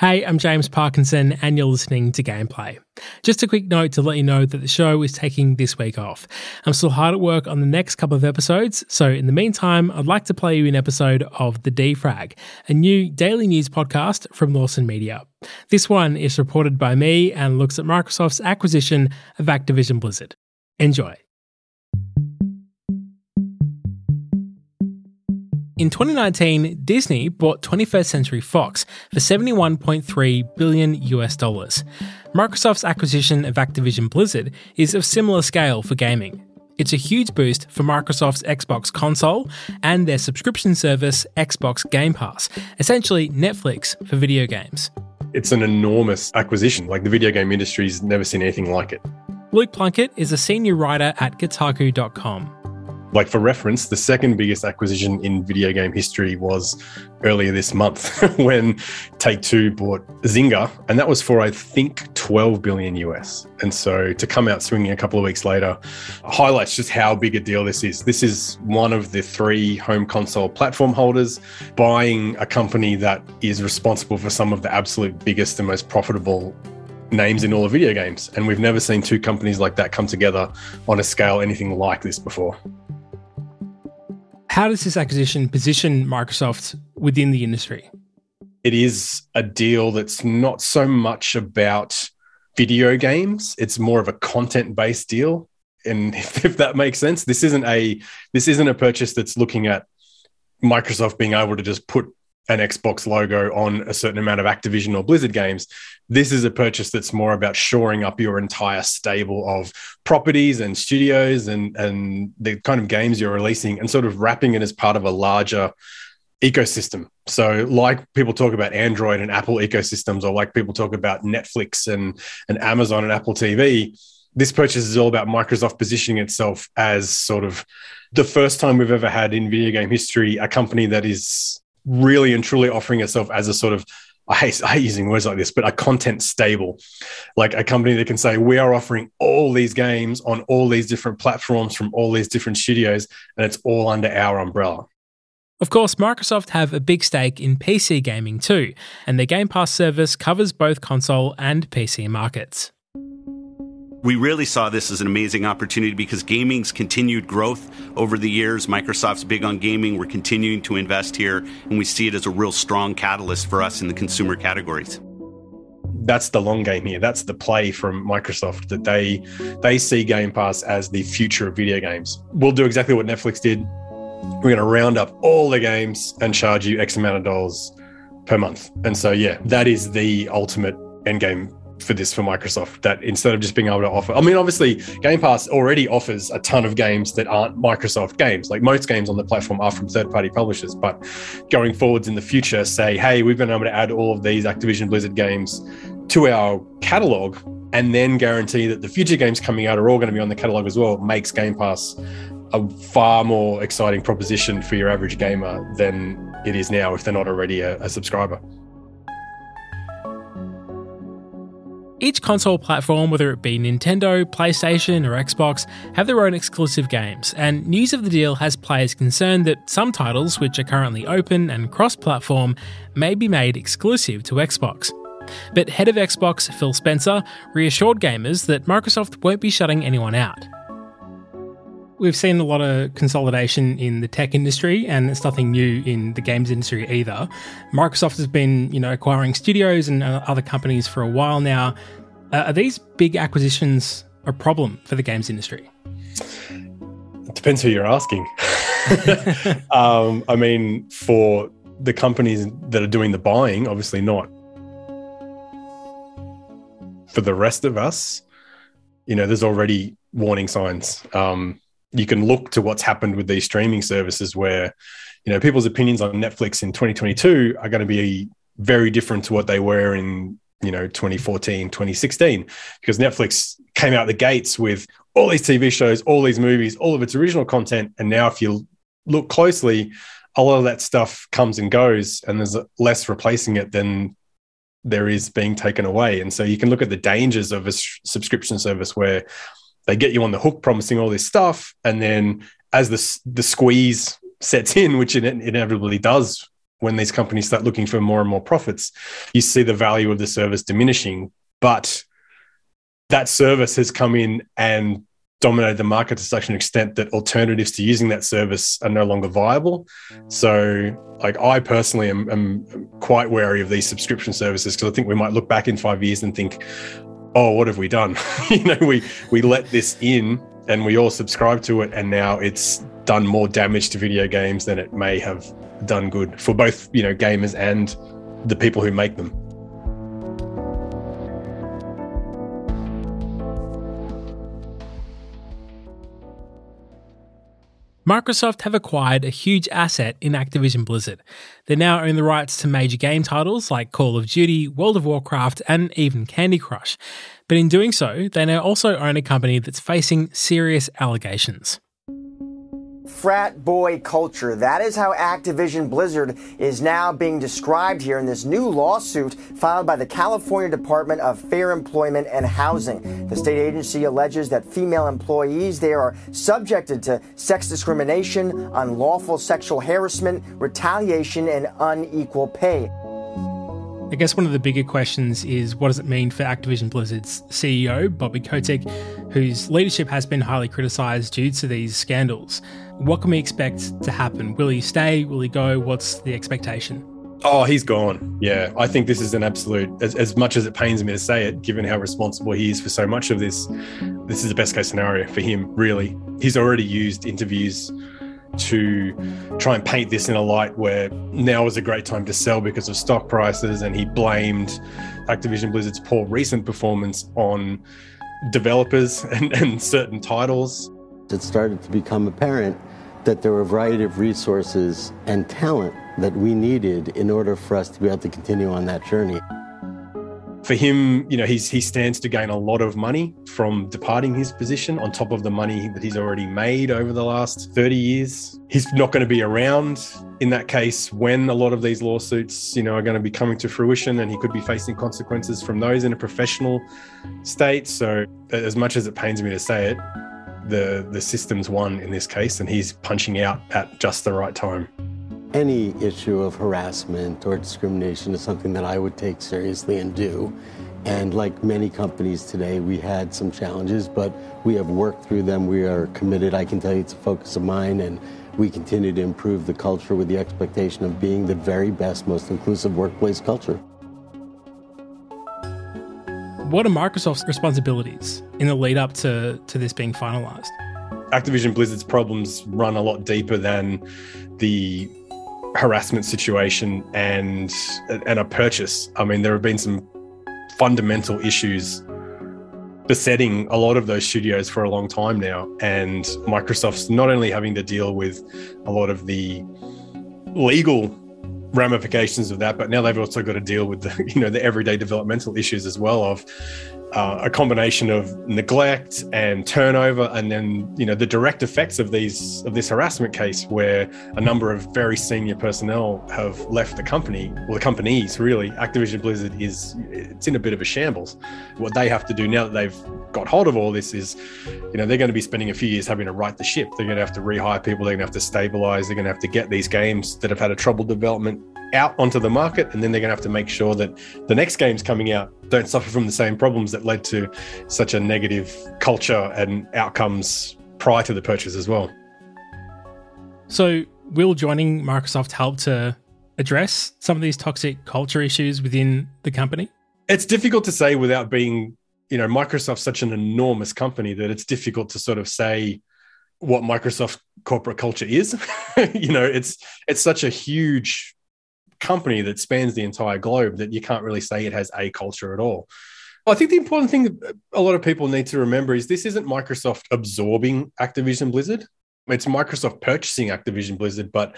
Hey, I'm James Parkinson, and you're listening to Gameplay. Just a quick note to let you know that the show is taking this week off. I'm still hard at work on the next couple of episodes, so in the meantime, I'd like to play you an episode of The Defrag, a new daily news podcast from Lawson Media. This one is reported by me and looks at Microsoft's acquisition of Activision Blizzard. Enjoy. In 2019, Disney bought 21st Century Fox for 71.3 billion US dollars. Microsoft's acquisition of Activision Blizzard is of similar scale for gaming. It's a huge boost for Microsoft's Xbox console and their subscription service, Xbox Game Pass, essentially Netflix for video games. It's an enormous acquisition. Like the video game industry's never seen anything like it. Luke Plunkett is a senior writer at Kotaku.com. Like for reference, the second biggest acquisition in video game history was earlier this month when Take Two bought Zynga, and that was for I think 12 billion US. And so to come out swinging a couple of weeks later highlights just how big a deal this is. This is one of the three home console platform holders buying a company that is responsible for some of the absolute biggest and most profitable names in all of video games. And we've never seen two companies like that come together on a scale anything like this before. How does this acquisition position Microsoft within the industry? It is a deal that's not so much about video games, it's more of a content based deal. And if, if that makes sense, this isn't a this isn't a purchase that's looking at Microsoft being able to just put an Xbox logo on a certain amount of Activision or Blizzard games. This is a purchase that's more about shoring up your entire stable of properties and studios and and the kind of games you're releasing and sort of wrapping it as part of a larger ecosystem. So like people talk about Android and Apple ecosystems or like people talk about Netflix and and Amazon and Apple TV, this purchase is all about Microsoft positioning itself as sort of the first time we've ever had in video game history a company that is really and truly offering itself as a sort of I hate, I hate using words like this, but a content stable, like a company that can say, we are offering all these games on all these different platforms from all these different studios, and it's all under our umbrella. Of course, Microsoft have a big stake in PC gaming too, and their Game Pass service covers both console and PC markets. We really saw this as an amazing opportunity because gaming's continued growth over the years. Microsoft's big on gaming. We're continuing to invest here, and we see it as a real strong catalyst for us in the consumer categories. That's the long game here. That's the play from Microsoft that they they see Game Pass as the future of video games. We'll do exactly what Netflix did. We're going to round up all the games and charge you X amount of dollars per month. And so, yeah, that is the ultimate end game for this for Microsoft that instead of just being able to offer, I mean, obviously, Game Pass already offers a ton of games that aren't Microsoft games. Like most games on the platform are from third party publishers. But going forwards in the future, say, hey, we've been able to add all of these Activision Blizzard games to our catalog and then guarantee that the future games coming out are all going to be on the catalog as well makes Game Pass a far more exciting proposition for your average gamer than it is now if they're not already a, a subscriber. Each console platform, whether it be Nintendo, PlayStation, or Xbox, have their own exclusive games, and news of the deal has players concerned that some titles, which are currently open and cross platform, may be made exclusive to Xbox. But head of Xbox, Phil Spencer, reassured gamers that Microsoft won't be shutting anyone out. We've seen a lot of consolidation in the tech industry, and it's nothing new in the games industry either. Microsoft has been, you know, acquiring studios and uh, other companies for a while now. Uh, are these big acquisitions a problem for the games industry? It depends who you're asking. um, I mean, for the companies that are doing the buying, obviously not. For the rest of us, you know, there's already warning signs. Um, you can look to what's happened with these streaming services where you know people's opinions on netflix in 2022 are going to be very different to what they were in you know 2014 2016 because netflix came out the gates with all these tv shows all these movies all of its original content. And now if you look closely a lot of that stuff comes and goes and there's less replacing it than there is being taken away. And so you can look at the dangers of a subscription service where they get you on the hook promising all this stuff and then as the the squeeze sets in which it inevitably does when these companies start looking for more and more profits, you see the value of the service diminishing. But that service has come in and dominated the market to such an extent that alternatives to using that service are no longer viable. So, like, I personally am, am quite wary of these subscription services because I think we might look back in five years and think, oh, what have we done? you know, we we let this in and we all subscribe to it, and now it's done more damage to video games than it may have done good for both you know gamers and the people who make them. Microsoft have acquired a huge asset in Activision Blizzard. They now own the rights to major game titles like Call of Duty, World of Warcraft, and even Candy Crush. But in doing so, they now also own a company that's facing serious allegations frat boy culture. That is how Activision Blizzard is now being described here in this new lawsuit filed by the California Department of Fair Employment and Housing. The state agency alleges that female employees there are subjected to sex discrimination, unlawful sexual harassment, retaliation, and unequal pay. I guess one of the bigger questions is what does it mean for Activision Blizzard's CEO, Bobby Kotick, whose leadership has been highly criticised due to these scandals? What can we expect to happen? Will he stay? Will he go? What's the expectation? Oh, he's gone. Yeah, I think this is an absolute. As, as much as it pains me to say it, given how responsible he is for so much of this, this is the best case scenario for him. Really, he's already used interviews to try and paint this in a light where now is a great time to sell because of stock prices. And he blamed Activision Blizzard's poor recent performance on developers and, and certain titles. It started to become apparent that there were a variety of resources and talent that we needed in order for us to be able to continue on that journey for him, you know, he's he stands to gain a lot of money from departing his position on top of the money that he's already made over the last 30 years. He's not going to be around in that case when a lot of these lawsuits, you know, are going to be coming to fruition and he could be facing consequences from those in a professional state. So as much as it pains me to say it, the the system's won in this case and he's punching out at just the right time. Any issue of harassment or discrimination is something that I would take seriously and do. And like many companies today, we had some challenges, but we have worked through them. We are committed. I can tell you it's a focus of mine, and we continue to improve the culture with the expectation of being the very best, most inclusive workplace culture. What are Microsoft's responsibilities in the lead up to, to this being finalized? Activision Blizzard's problems run a lot deeper than the harassment situation and and a purchase. I mean, there have been some fundamental issues besetting a lot of those studios for a long time now, and Microsoft's not only having to deal with a lot of the legal ramifications of that, but now they've also got to deal with the you know the everyday developmental issues as well of uh, a combination of neglect and turnover, and then you know the direct effects of these of this harassment case, where a number of very senior personnel have left the company, or the companies really. Activision Blizzard is it's in a bit of a shambles. What they have to do now that they've got hold of all this is, you know, they're going to be spending a few years having to right the ship. They're going to have to rehire people. They're going to have to stabilize. They're going to have to get these games that have had a troubled development out onto the market, and then they're going to have to make sure that the next games coming out don't suffer from the same problems that led to such a negative culture and outcomes prior to the purchase as well. So, will joining Microsoft help to address some of these toxic culture issues within the company? It's difficult to say without being, you know, Microsoft's such an enormous company that it's difficult to sort of say what Microsoft corporate culture is. you know, it's it's such a huge company that spans the entire globe that you can't really say it has a culture at all. I think the important thing a lot of people need to remember is this isn't Microsoft absorbing Activision Blizzard. It's Microsoft purchasing Activision Blizzard, but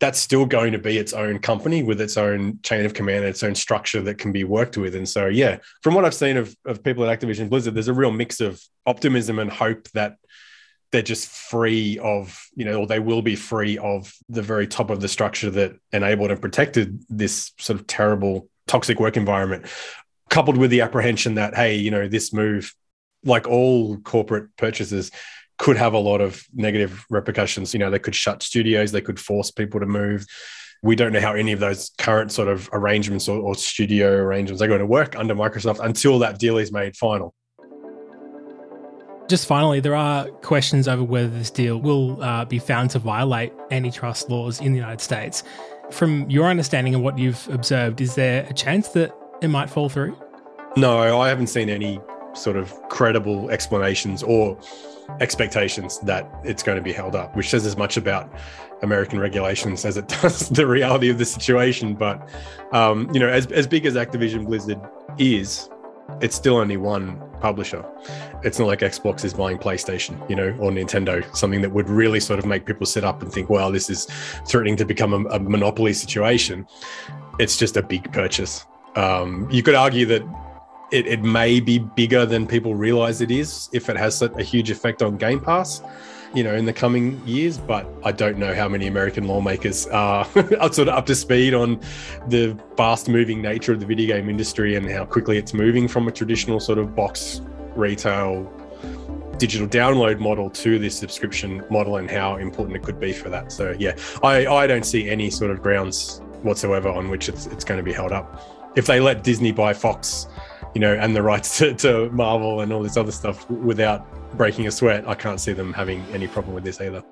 that's still going to be its own company with its own chain of command and its own structure that can be worked with. And so, yeah, from what I've seen of, of people at Activision Blizzard, there's a real mix of optimism and hope that they're just free of, you know, or they will be free of the very top of the structure that enabled and protected this sort of terrible toxic work environment, coupled with the apprehension that, hey, you know, this move, like all corporate purchases, could have a lot of negative repercussions. You know, they could shut studios, they could force people to move. we don't know how any of those current sort of arrangements or, or studio arrangements are going to work under Microsoft until that deal is made final. Just finally, there are questions over whether this deal will uh, be found to violate antitrust laws in the United States. From your understanding of what you've observed, is there a chance that it might fall through? No, I haven't seen any sort of credible explanations or expectations that it's going to be held up, which says as much about American regulations as it does the reality of the situation. But um, you know, as as big as Activision Blizzard is, it's still only one publisher. It's not like Xbox is buying PlayStation, you know, or Nintendo, something that would really sort of make people sit up and think, well, this is threatening to become a, a monopoly situation. It's just a big purchase. Um, you could argue that it, it may be bigger than people realize it is if it has a huge effect on Game Pass, you know, in the coming years. But I don't know how many American lawmakers are, sort of up to speed on the fast moving nature of the video game industry and how quickly it's moving from a traditional sort of box retail digital download model to this subscription model and how important it could be for that. So yeah, I, I don't see any sort of grounds whatsoever on which it's, it's going to be held up. If they let Disney buy Fox you know, and the rights to, to Marvel and all this other stuff without breaking a sweat, I can't see them having any problem with this either.